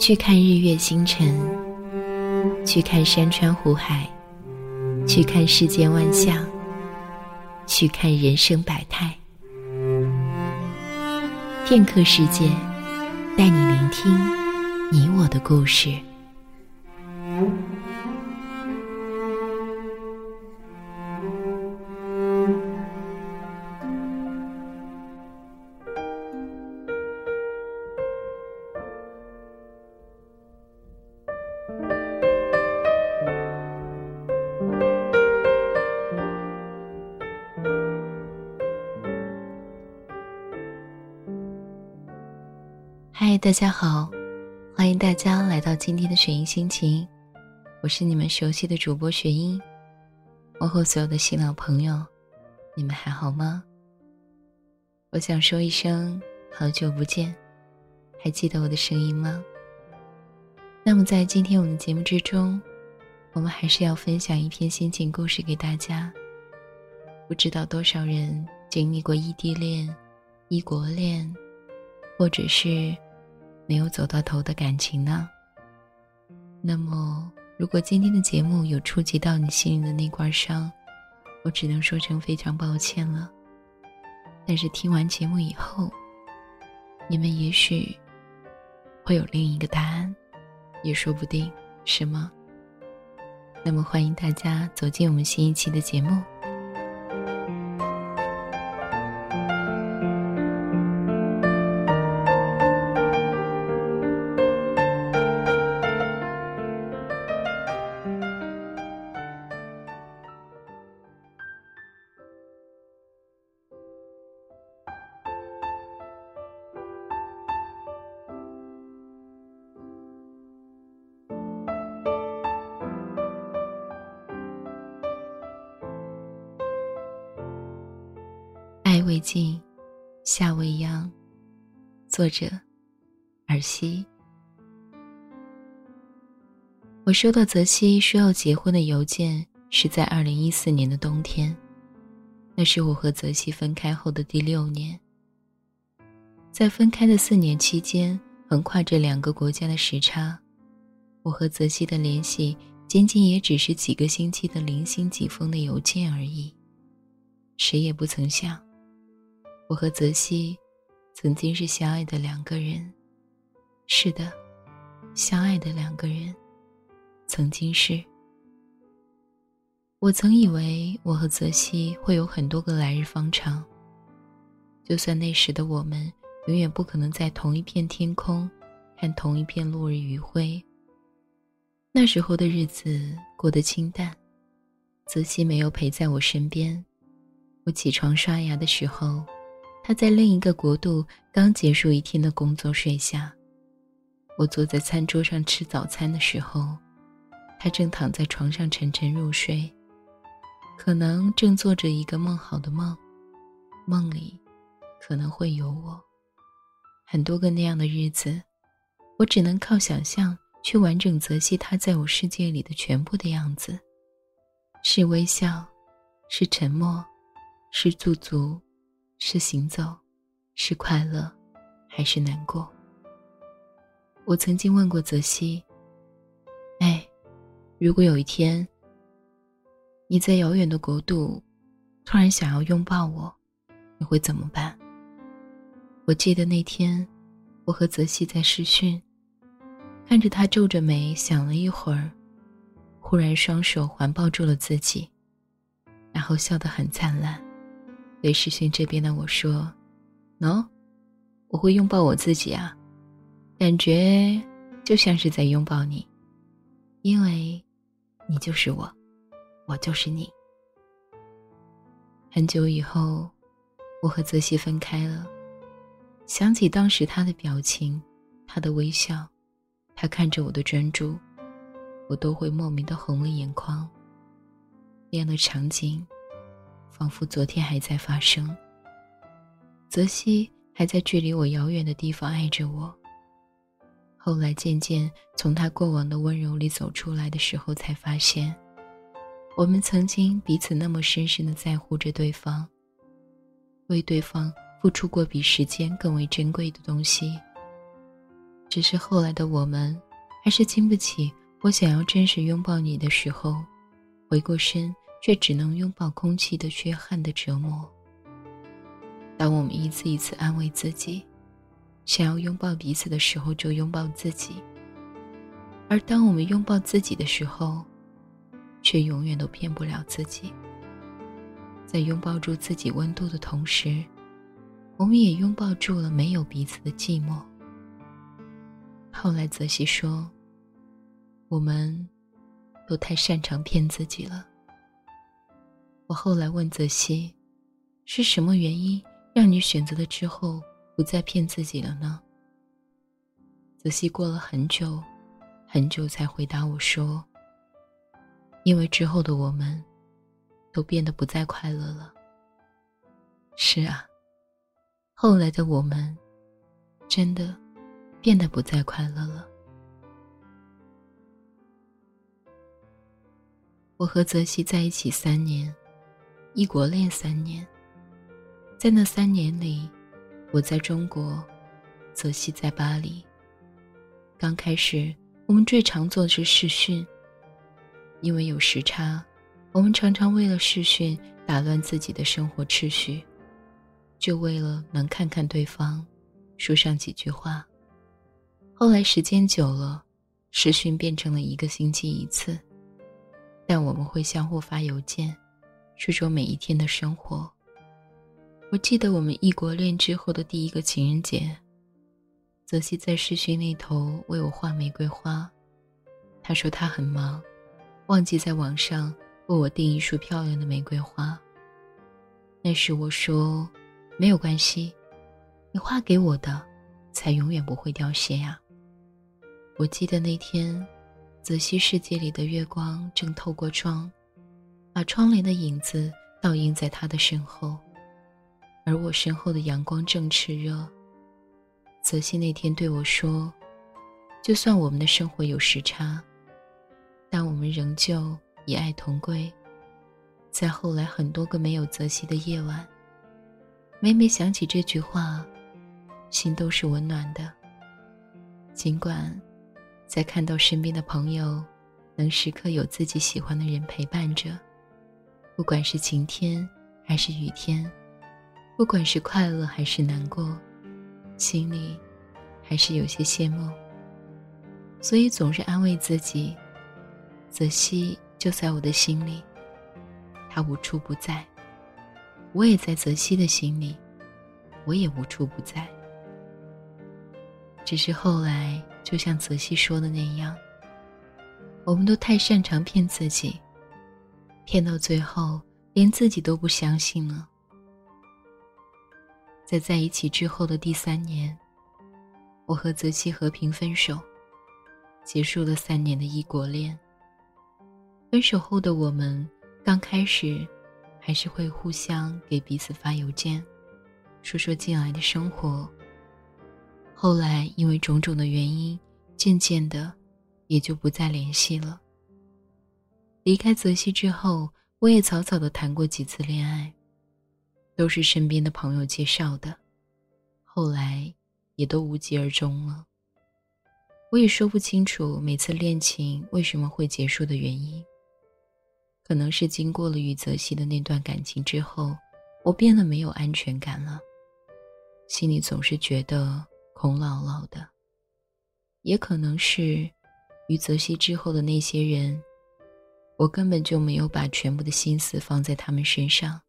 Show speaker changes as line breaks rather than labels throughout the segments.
去看日月星辰，去看山川湖海，去看世间万象，去看人生百态。片刻世界，带你聆听你我的故事。大家好，欢迎大家来到今天的雪音心情，我是你们熟悉的主播雪音。问候所有的新老朋友，你们还好吗？我想说一声好久不见，还记得我的声音吗？那么在今天我们的节目之中，我们还是要分享一篇心情故事给大家。不知道多少人经历过异地恋、异国恋，或者是。没有走到头的感情呢？那么，如果今天的节目有触及到你心里的那块伤，我只能说声非常抱歉了。但是听完节目以后，你们也许会有另一个答案，也说不定，是吗？那么，欢迎大家走进我们新一期的节目。爱未尽，夏未央。作者：尔西。我收到泽西说要结婚的邮件是在二零一四年的冬天，那是我和泽西分开后的第六年。在分开的四年期间，横跨这两个国家的时差，我和泽西的联系仅仅也只是几个星期的零星几封的邮件而已。谁也不曾想。我和泽西曾经是相爱的两个人，是的，相爱的两个人，曾经是。我曾以为我和泽西会有很多个来日方长，就算那时的我们永远不可能在同一片天空看同一片落日余晖。那时候的日子过得清淡，泽西没有陪在我身边，我起床刷牙的时候。他在另一个国度刚结束一天的工作睡下，我坐在餐桌上吃早餐的时候，他正躺在床上沉沉入睡，可能正做着一个梦好的梦，梦里可能会有我。很多个那样的日子，我只能靠想象去完整泽西他在我世界里的全部的样子，是微笑，是沉默，是驻足。是行走，是快乐，还是难过？我曾经问过泽西：“哎，如果有一天你在遥远的国度突然想要拥抱我，你会怎么办？”我记得那天，我和泽西在试训，看着他皱着眉想了一会儿，忽然双手环抱住了自己，然后笑得很灿烂。对世勋这边的我说：“喏，我会拥抱我自己啊，感觉就像是在拥抱你，因为，你就是我，我就是你。”很久以后，我和泽西分开了，想起当时他的表情，他的微笑，他看着我的专注，我都会莫名的红了眼眶。那样的场景。仿佛昨天还在发生。泽西还在距离我遥远的地方爱着我。后来渐渐从他过往的温柔里走出来的时候，才发现，我们曾经彼此那么深深的在乎着对方，为对方付出过比时间更为珍贵的东西。只是后来的我们，还是经不起我想要真实拥抱你的时候，回过身却只能拥抱空气的缺憾的折磨。当我们一次一次安慰自己，想要拥抱彼此的时候，就拥抱自己；而当我们拥抱自己的时候，却永远都骗不了自己。在拥抱住自己温度的同时，我们也拥抱住了没有彼此的寂寞。后来泽西说：“我们都太擅长骗自己了。”我后来问泽西：“是什么原因让你选择了之后不再骗自己了呢？”泽西过了很久，很久才回答我说：“因为之后的我们。”都变得不再快乐了。是啊，后来的我们，真的变得不再快乐了。我和泽西在一起三年，异国恋三年。在那三年里，我在中国，泽西在巴黎。刚开始，我们最常做的是视讯，因为有时差。我们常常为了视讯打乱自己的生活秩序，就为了能看看对方，说上几句话。后来时间久了，视讯变成了一个星期一次，但我们会相互发邮件，说说每一天的生活。我记得我们异国恋之后的第一个情人节，泽西在视讯那头为我画玫瑰花，他说他很忙，忘记在网上。为我订一束漂亮的玫瑰花。那时我说，没有关系，你画给我的，才永远不会凋谢呀。我记得那天，泽西世界里的月光正透过窗，把窗帘的影子倒映在他的身后，而我身后的阳光正炽热。泽西那天对我说：“就算我们的生活有时差，但我们仍旧……”以爱同归，在后来很多个没有泽西的夜晚，每每想起这句话，心都是温暖的。尽管在看到身边的朋友能时刻有自己喜欢的人陪伴着，不管是晴天还是雨天，不管是快乐还是难过，心里还是有些羡慕。所以总是安慰自己，泽西。就在我的心里，他无处不在。我也在泽西的心里，我也无处不在。只是后来，就像泽西说的那样，我们都太擅长骗自己，骗到最后连自己都不相信了。在在一起之后的第三年，我和泽熙和平分手，结束了三年的异国恋。分手后的我们，刚开始还是会互相给彼此发邮件，说说近来的生活。后来因为种种的原因，渐渐的也就不再联系了。离开泽西之后，我也草草的谈过几次恋爱，都是身边的朋友介绍的，后来也都无疾而终了。我也说不清楚每次恋情为什么会结束的原因。可能是经过了与泽西的那段感情之后，我变得没有安全感了，心里总是觉得空落落的。也可能是与泽西之后的那些人，我根本就没有把全部的心思放在他们身上，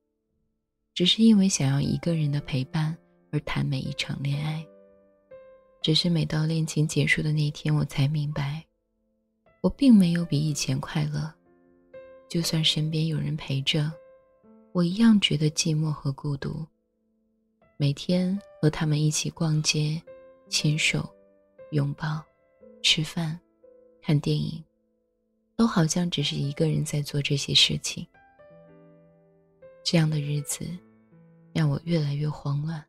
只是因为想要一个人的陪伴而谈每一场恋爱。只是每到恋情结束的那天，我才明白，我并没有比以前快乐。就算身边有人陪着，我一样觉得寂寞和孤独。每天和他们一起逛街、牵手、拥抱、吃饭、看电影，都好像只是一个人在做这些事情。这样的日子，让我越来越慌乱，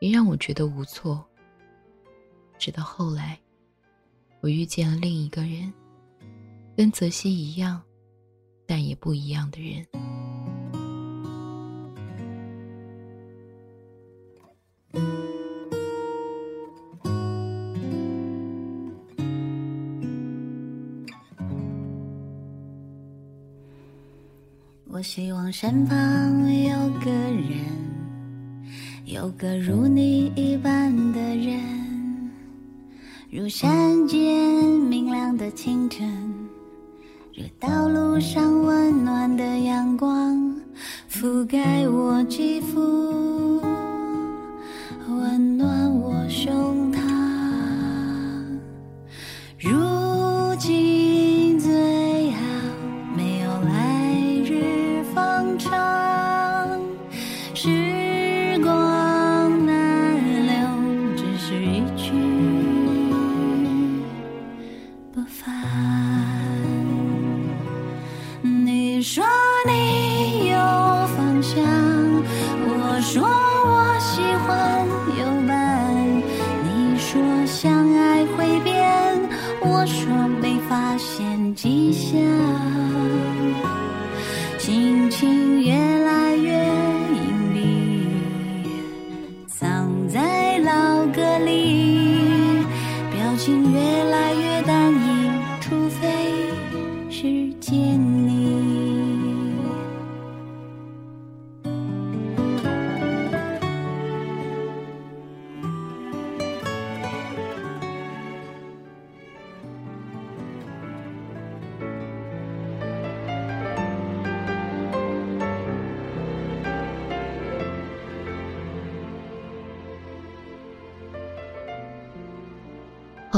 也让我觉得无措。直到后来，我遇见了另一个人，跟泽西一样。但也不一样的人。
希望身旁有个人，有个如你一般的人，如山间明亮的清晨，如道路上温暖的阳光，覆盖我肌肤，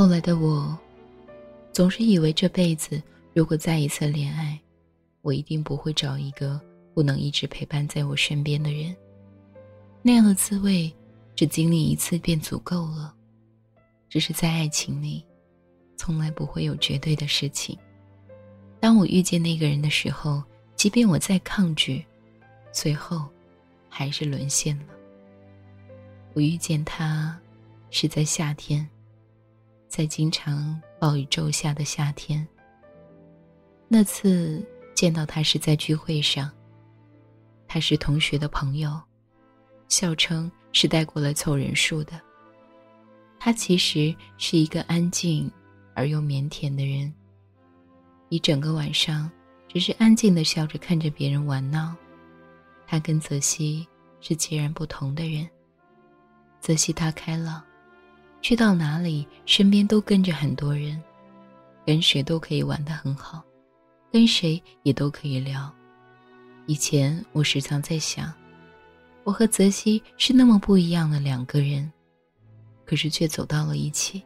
后来的我，总是以为这辈子如果再一次恋爱，我一定不会找一个不能一直陪伴在我身边的人。那样的滋味，只经历一次便足够了。只是在爱情里，从来不会有绝对的事情。当我遇见那个人的时候，即便我再抗拒，最后还是沦陷了。我遇见他，是在夏天。在经常暴雨骤下的夏天，那次见到他是在聚会上。他是同学的朋友，笑称是带过来凑人数的。他其实是一个安静而又腼腆的人，一整个晚上只是安静的笑着看着别人玩闹。他跟泽西是截然不同的人，泽西他开朗。去到哪里，身边都跟着很多人，跟谁都可以玩得很好，跟谁也都可以聊。以前我时常在想，我和泽西是那么不一样的两个人，可是却走到了一起。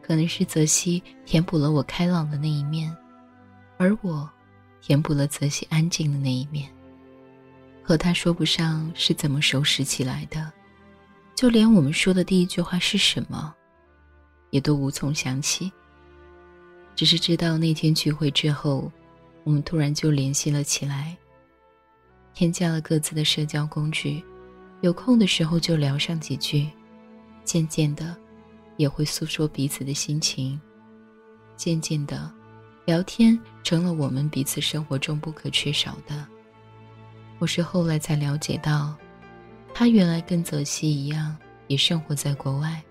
可能是泽西填补了我开朗的那一面，而我填补了泽西安静的那一面。和他说不上是怎么熟识起来的。就连我们说的第一句话是什么，也都无从想起。只是知道那天聚会之后，我们突然就联系了起来，添加了各自的社交工具，有空的时候就聊上几句，渐渐的，也会诉说彼此的心情。渐渐的，聊天成了我们彼此生活中不可缺少的。我是后来才了解到。他原来跟泽西一样，也生活在国外。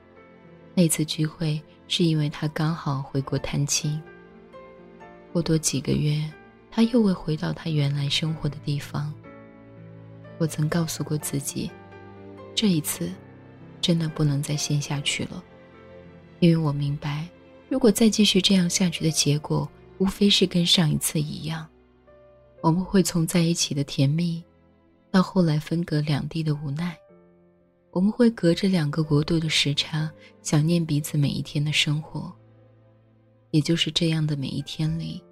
那次聚会是因为他刚好回国探亲。过多几个月，他又会回到他原来生活的地方。我曾告诉过自己，这一次，真的不能再陷下去了，因为我明白，如果再继续这样下去的结果，无非是跟上一次一样，我们会从在一起的甜蜜。到后来分隔两地的无奈，我们会隔着两个国度的时差，想念彼此每一天的生活。也就是这样的每一天里，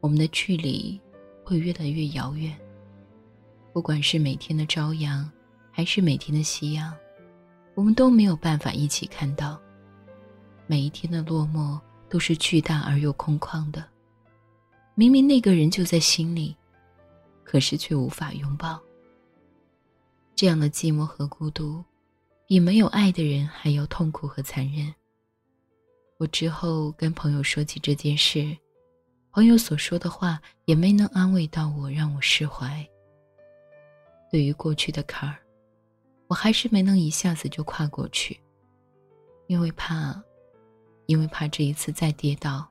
我们的距离会越来越遥远。不管是每天的朝阳，还是每天的夕阳，我们都没有办法一起看到。每一天的落寞都是巨大而又空旷的。明明那个人就在心里，可是却无法拥抱。这样的寂寞和孤独，比没有爱的人还要痛苦和残忍。我之后跟朋友说起这件事，朋友所说的话也没能安慰到我，让我释怀。对于过去的坎儿，我还是没能一下子就跨过去，因为怕，因为怕这一次再跌倒，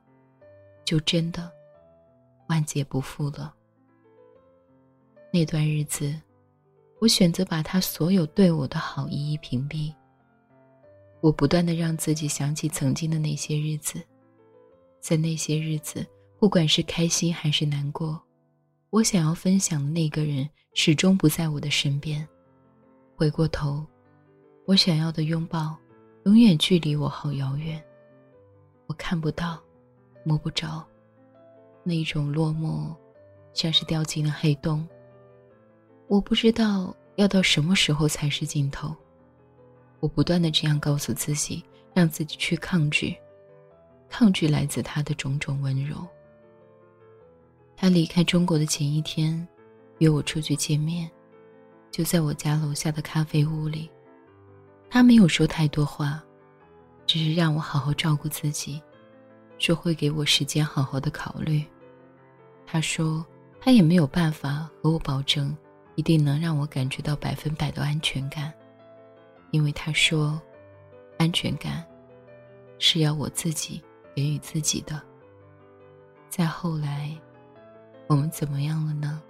就真的万劫不复了。那段日子，我选择把他所有对我的好一一屏蔽。我不断的让自己想起曾经的那些日子，在那些日子，不管是开心还是难过，我想要分享的那个人始终不在我的身边。回过头，我想要的拥抱，永远距离我好遥远。我看不到，摸不着，那一种落寞，像是掉进了黑洞。我不知道要到什么时候才是尽头。我不断的这样告诉自己，让自己去抗拒，抗拒来自他的种种温柔。他离开中国的前一天，约我出去见面，就在我家楼下的咖啡屋里。他没有说太多话，只是让我好好照顾自己，说会给我时间好好的考虑。他说他也没有办法和我保证。一定能让我感觉到百分百的安全感，因为他说，安全感是要我自己给予自己的。再后来，我们怎么样了呢？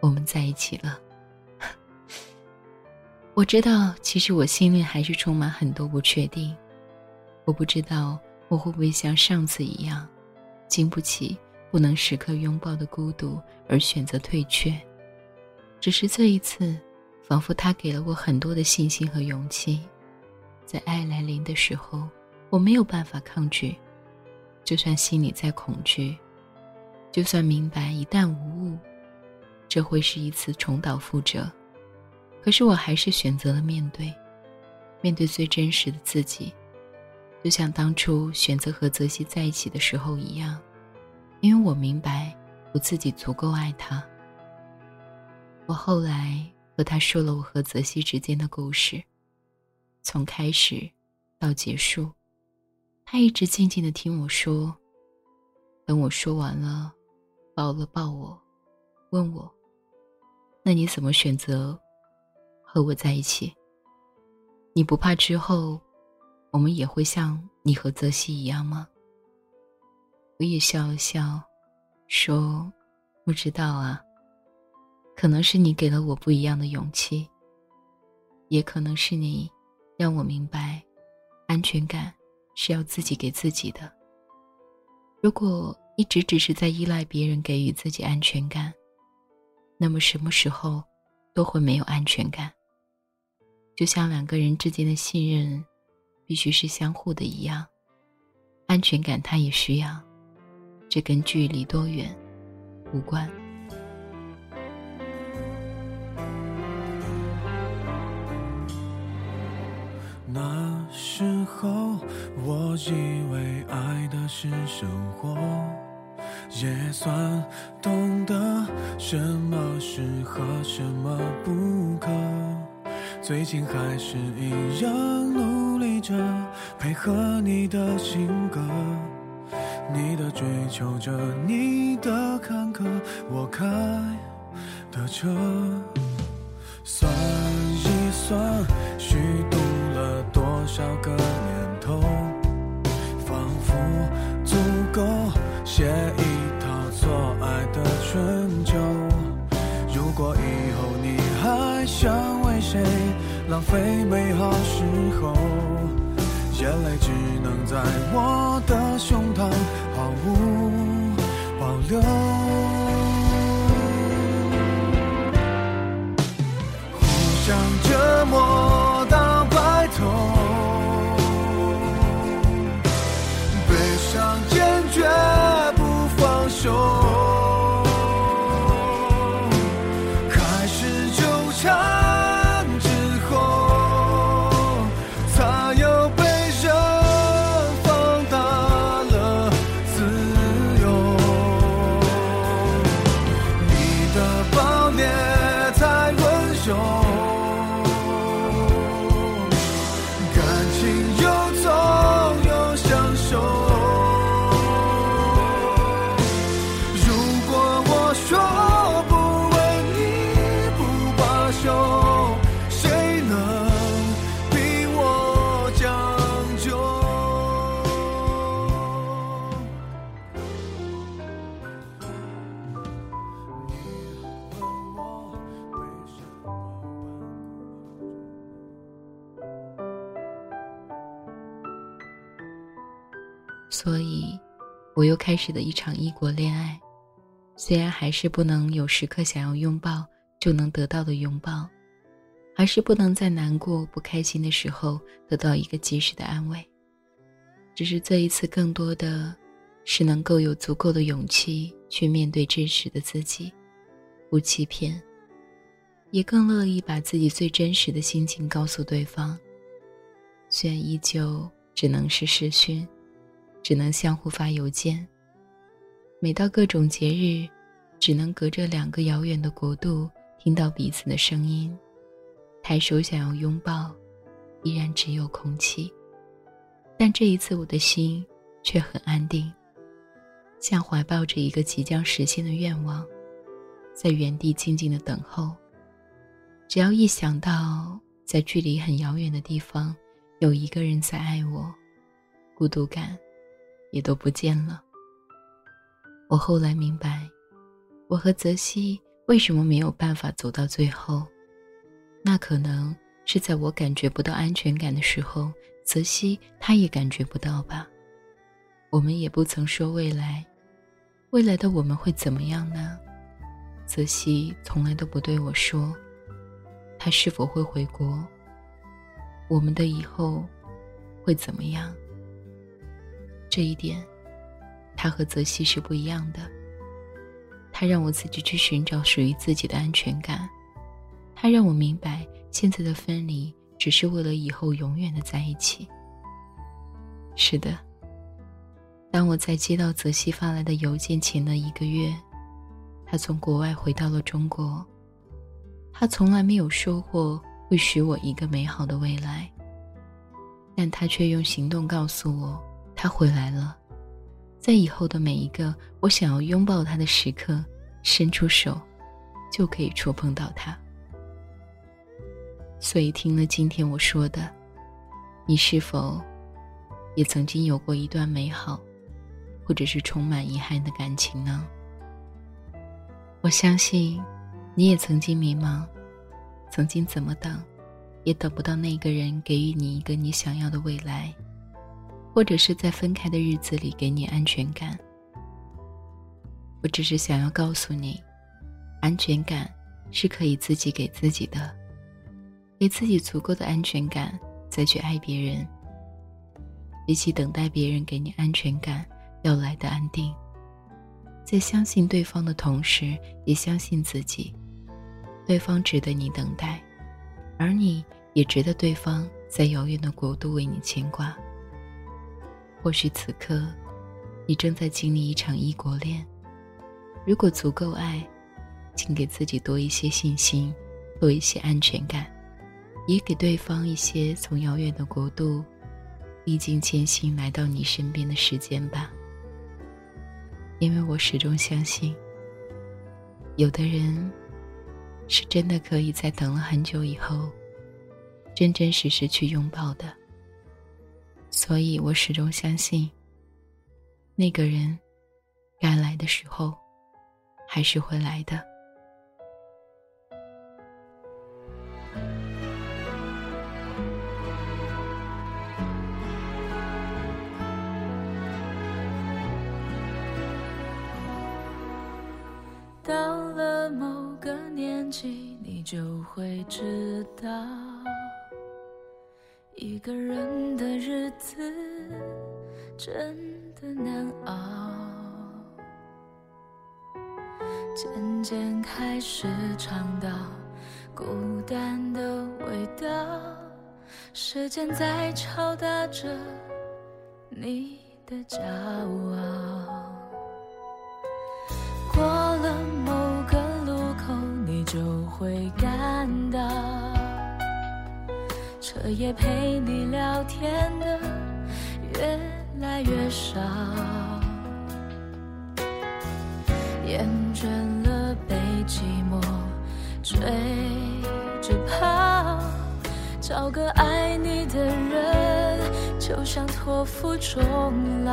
我们在一起了。我知道，其实我心里还是充满很多不确定。我不知道我会不会像上次一样，经不起不能时刻拥抱的孤独而选择退却。只是这一次，仿佛他给了我很多的信心和勇气，在爱来临的时候，我没有办法抗拒，就算心里再恐惧，就算明白一旦无误，这会是一次重蹈覆辙，可是我还是选择了面对，面对最真实的自己，就像当初选择和泽西在一起的时候一样，因为我明白我自己足够爱他。我后来和他说了我和泽西之间的故事，从开始到结束，他一直静静的听我说。等我说完了，抱了抱我，问我：“那你怎么选择和我在一起？你不怕之后我们也会像你和泽西一样吗？”我也笑了笑，说：“不知道啊。”可能是你给了我不一样的勇气，也可能是你让我明白，安全感是要自己给自己的。如果一直只是在依赖别人给予自己安全感，那么什么时候都会没有安全感。就像两个人之间的信任必须是相互的一样，安全感他也需要，这跟距离多远无关。
以为爱的是生活，也算懂得什么适合，什么不可。最近还是一样努力着，配合你的性格，你的追求着，你的坎坷，我开的车，算一算，虚度了。多少个年头，足够写一套错爱的春秋。如果以后你还想为谁浪费美好时候，眼泪只能在我的胸膛毫无保留。互相折磨。
又开始了一场异国恋爱。虽然还是不能有时刻想要拥抱就能得到的拥抱，还是不能在难过不开心的时候得到一个及时的安慰。只是这一次，更多的是能够有足够的勇气去面对真实的自己，不欺骗，也更乐意把自己最真实的心情告诉对方。虽然依旧只能是视讯，只能相互发邮件。每到各种节日，只能隔着两个遥远的国度听到彼此的声音，抬手想要拥抱，依然只有空气。但这一次，我的心却很安定，像怀抱着一个即将实现的愿望，在原地静静的等候。只要一想到在距离很遥远的地方有一个人在爱我，孤独感也都不见了。我后来明白，我和泽西为什么没有办法走到最后，那可能是在我感觉不到安全感的时候，泽西他也感觉不到吧。我们也不曾说未来，未来的我们会怎么样呢？泽西从来都不对我说，他是否会回国？我们的以后会怎么样？这一点。他和泽西是不一样的。他让我自己去寻找属于自己的安全感，他让我明白现在的分离只是为了以后永远的在一起。是的，当我在接到泽西发来的邮件前的一个月，他从国外回到了中国。他从来没有说过会许我一个美好的未来，但他却用行动告诉我，他回来了。在以后的每一个我想要拥抱他的时刻，伸出手，就可以触碰到他。所以听了今天我说的，你是否也曾经有过一段美好，或者是充满遗憾的感情呢？我相信，你也曾经迷茫，曾经怎么等，也等不到那个人给予你一个你想要的未来。或者是在分开的日子里给你安全感。我只是想要告诉你，安全感是可以自己给自己的，给自己足够的安全感，再去爱别人。比起等待别人给你安全感，要来的安定。在相信对方的同时，也相信自己，对方值得你等待，而你也值得对方在遥远的国度为你牵挂。或许此刻，你正在经历一场异国恋。如果足够爱，请给自己多一些信心，多一些安全感，也给对方一些从遥远的国度历尽艰辛来到你身边的时间吧。因为我始终相信，有的人是真的可以在等了很久以后，真真实实去拥抱的。所以我始终相信，那个人该来的时候，还是会来的。
到了某个年纪，你就会知道。一个人的日子真的难熬，渐渐开始尝到孤单的味道，时间在敲打着你的骄傲。过了某个路口，你就会感到。彻夜陪你聊天的越来越少，厌倦了被寂寞追着跑，找个爱你的人就像托付终老，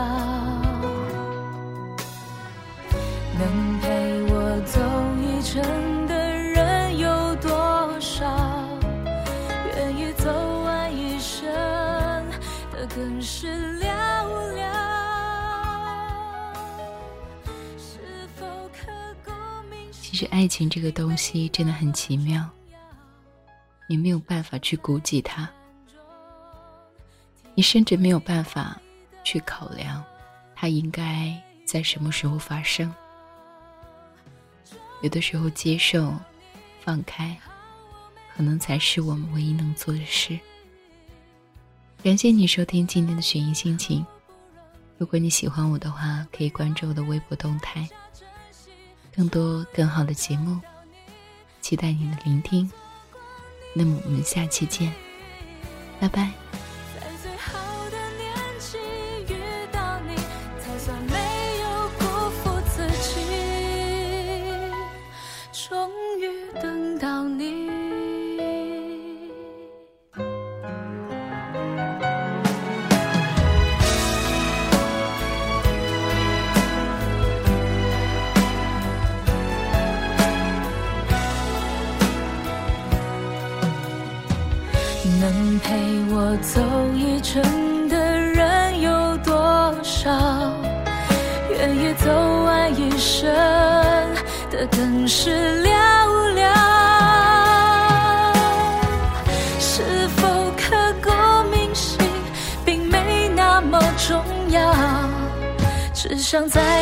能陪是寥寥。
其实爱情这个东西真的很奇妙，你没有办法去估计它，你甚至没有办法去考量它应该在什么时候发生。有的时候接受，放开，可能才是我们唯一能做的事。感谢你收听今天的寻音心情。如果你喜欢我的话，可以关注我的微博动态，更多更好的节目，期待你的聆听。那么我们下期见，拜拜。
想在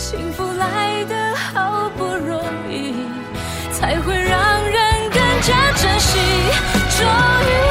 幸福来得好不容易才会让人更加珍惜。终于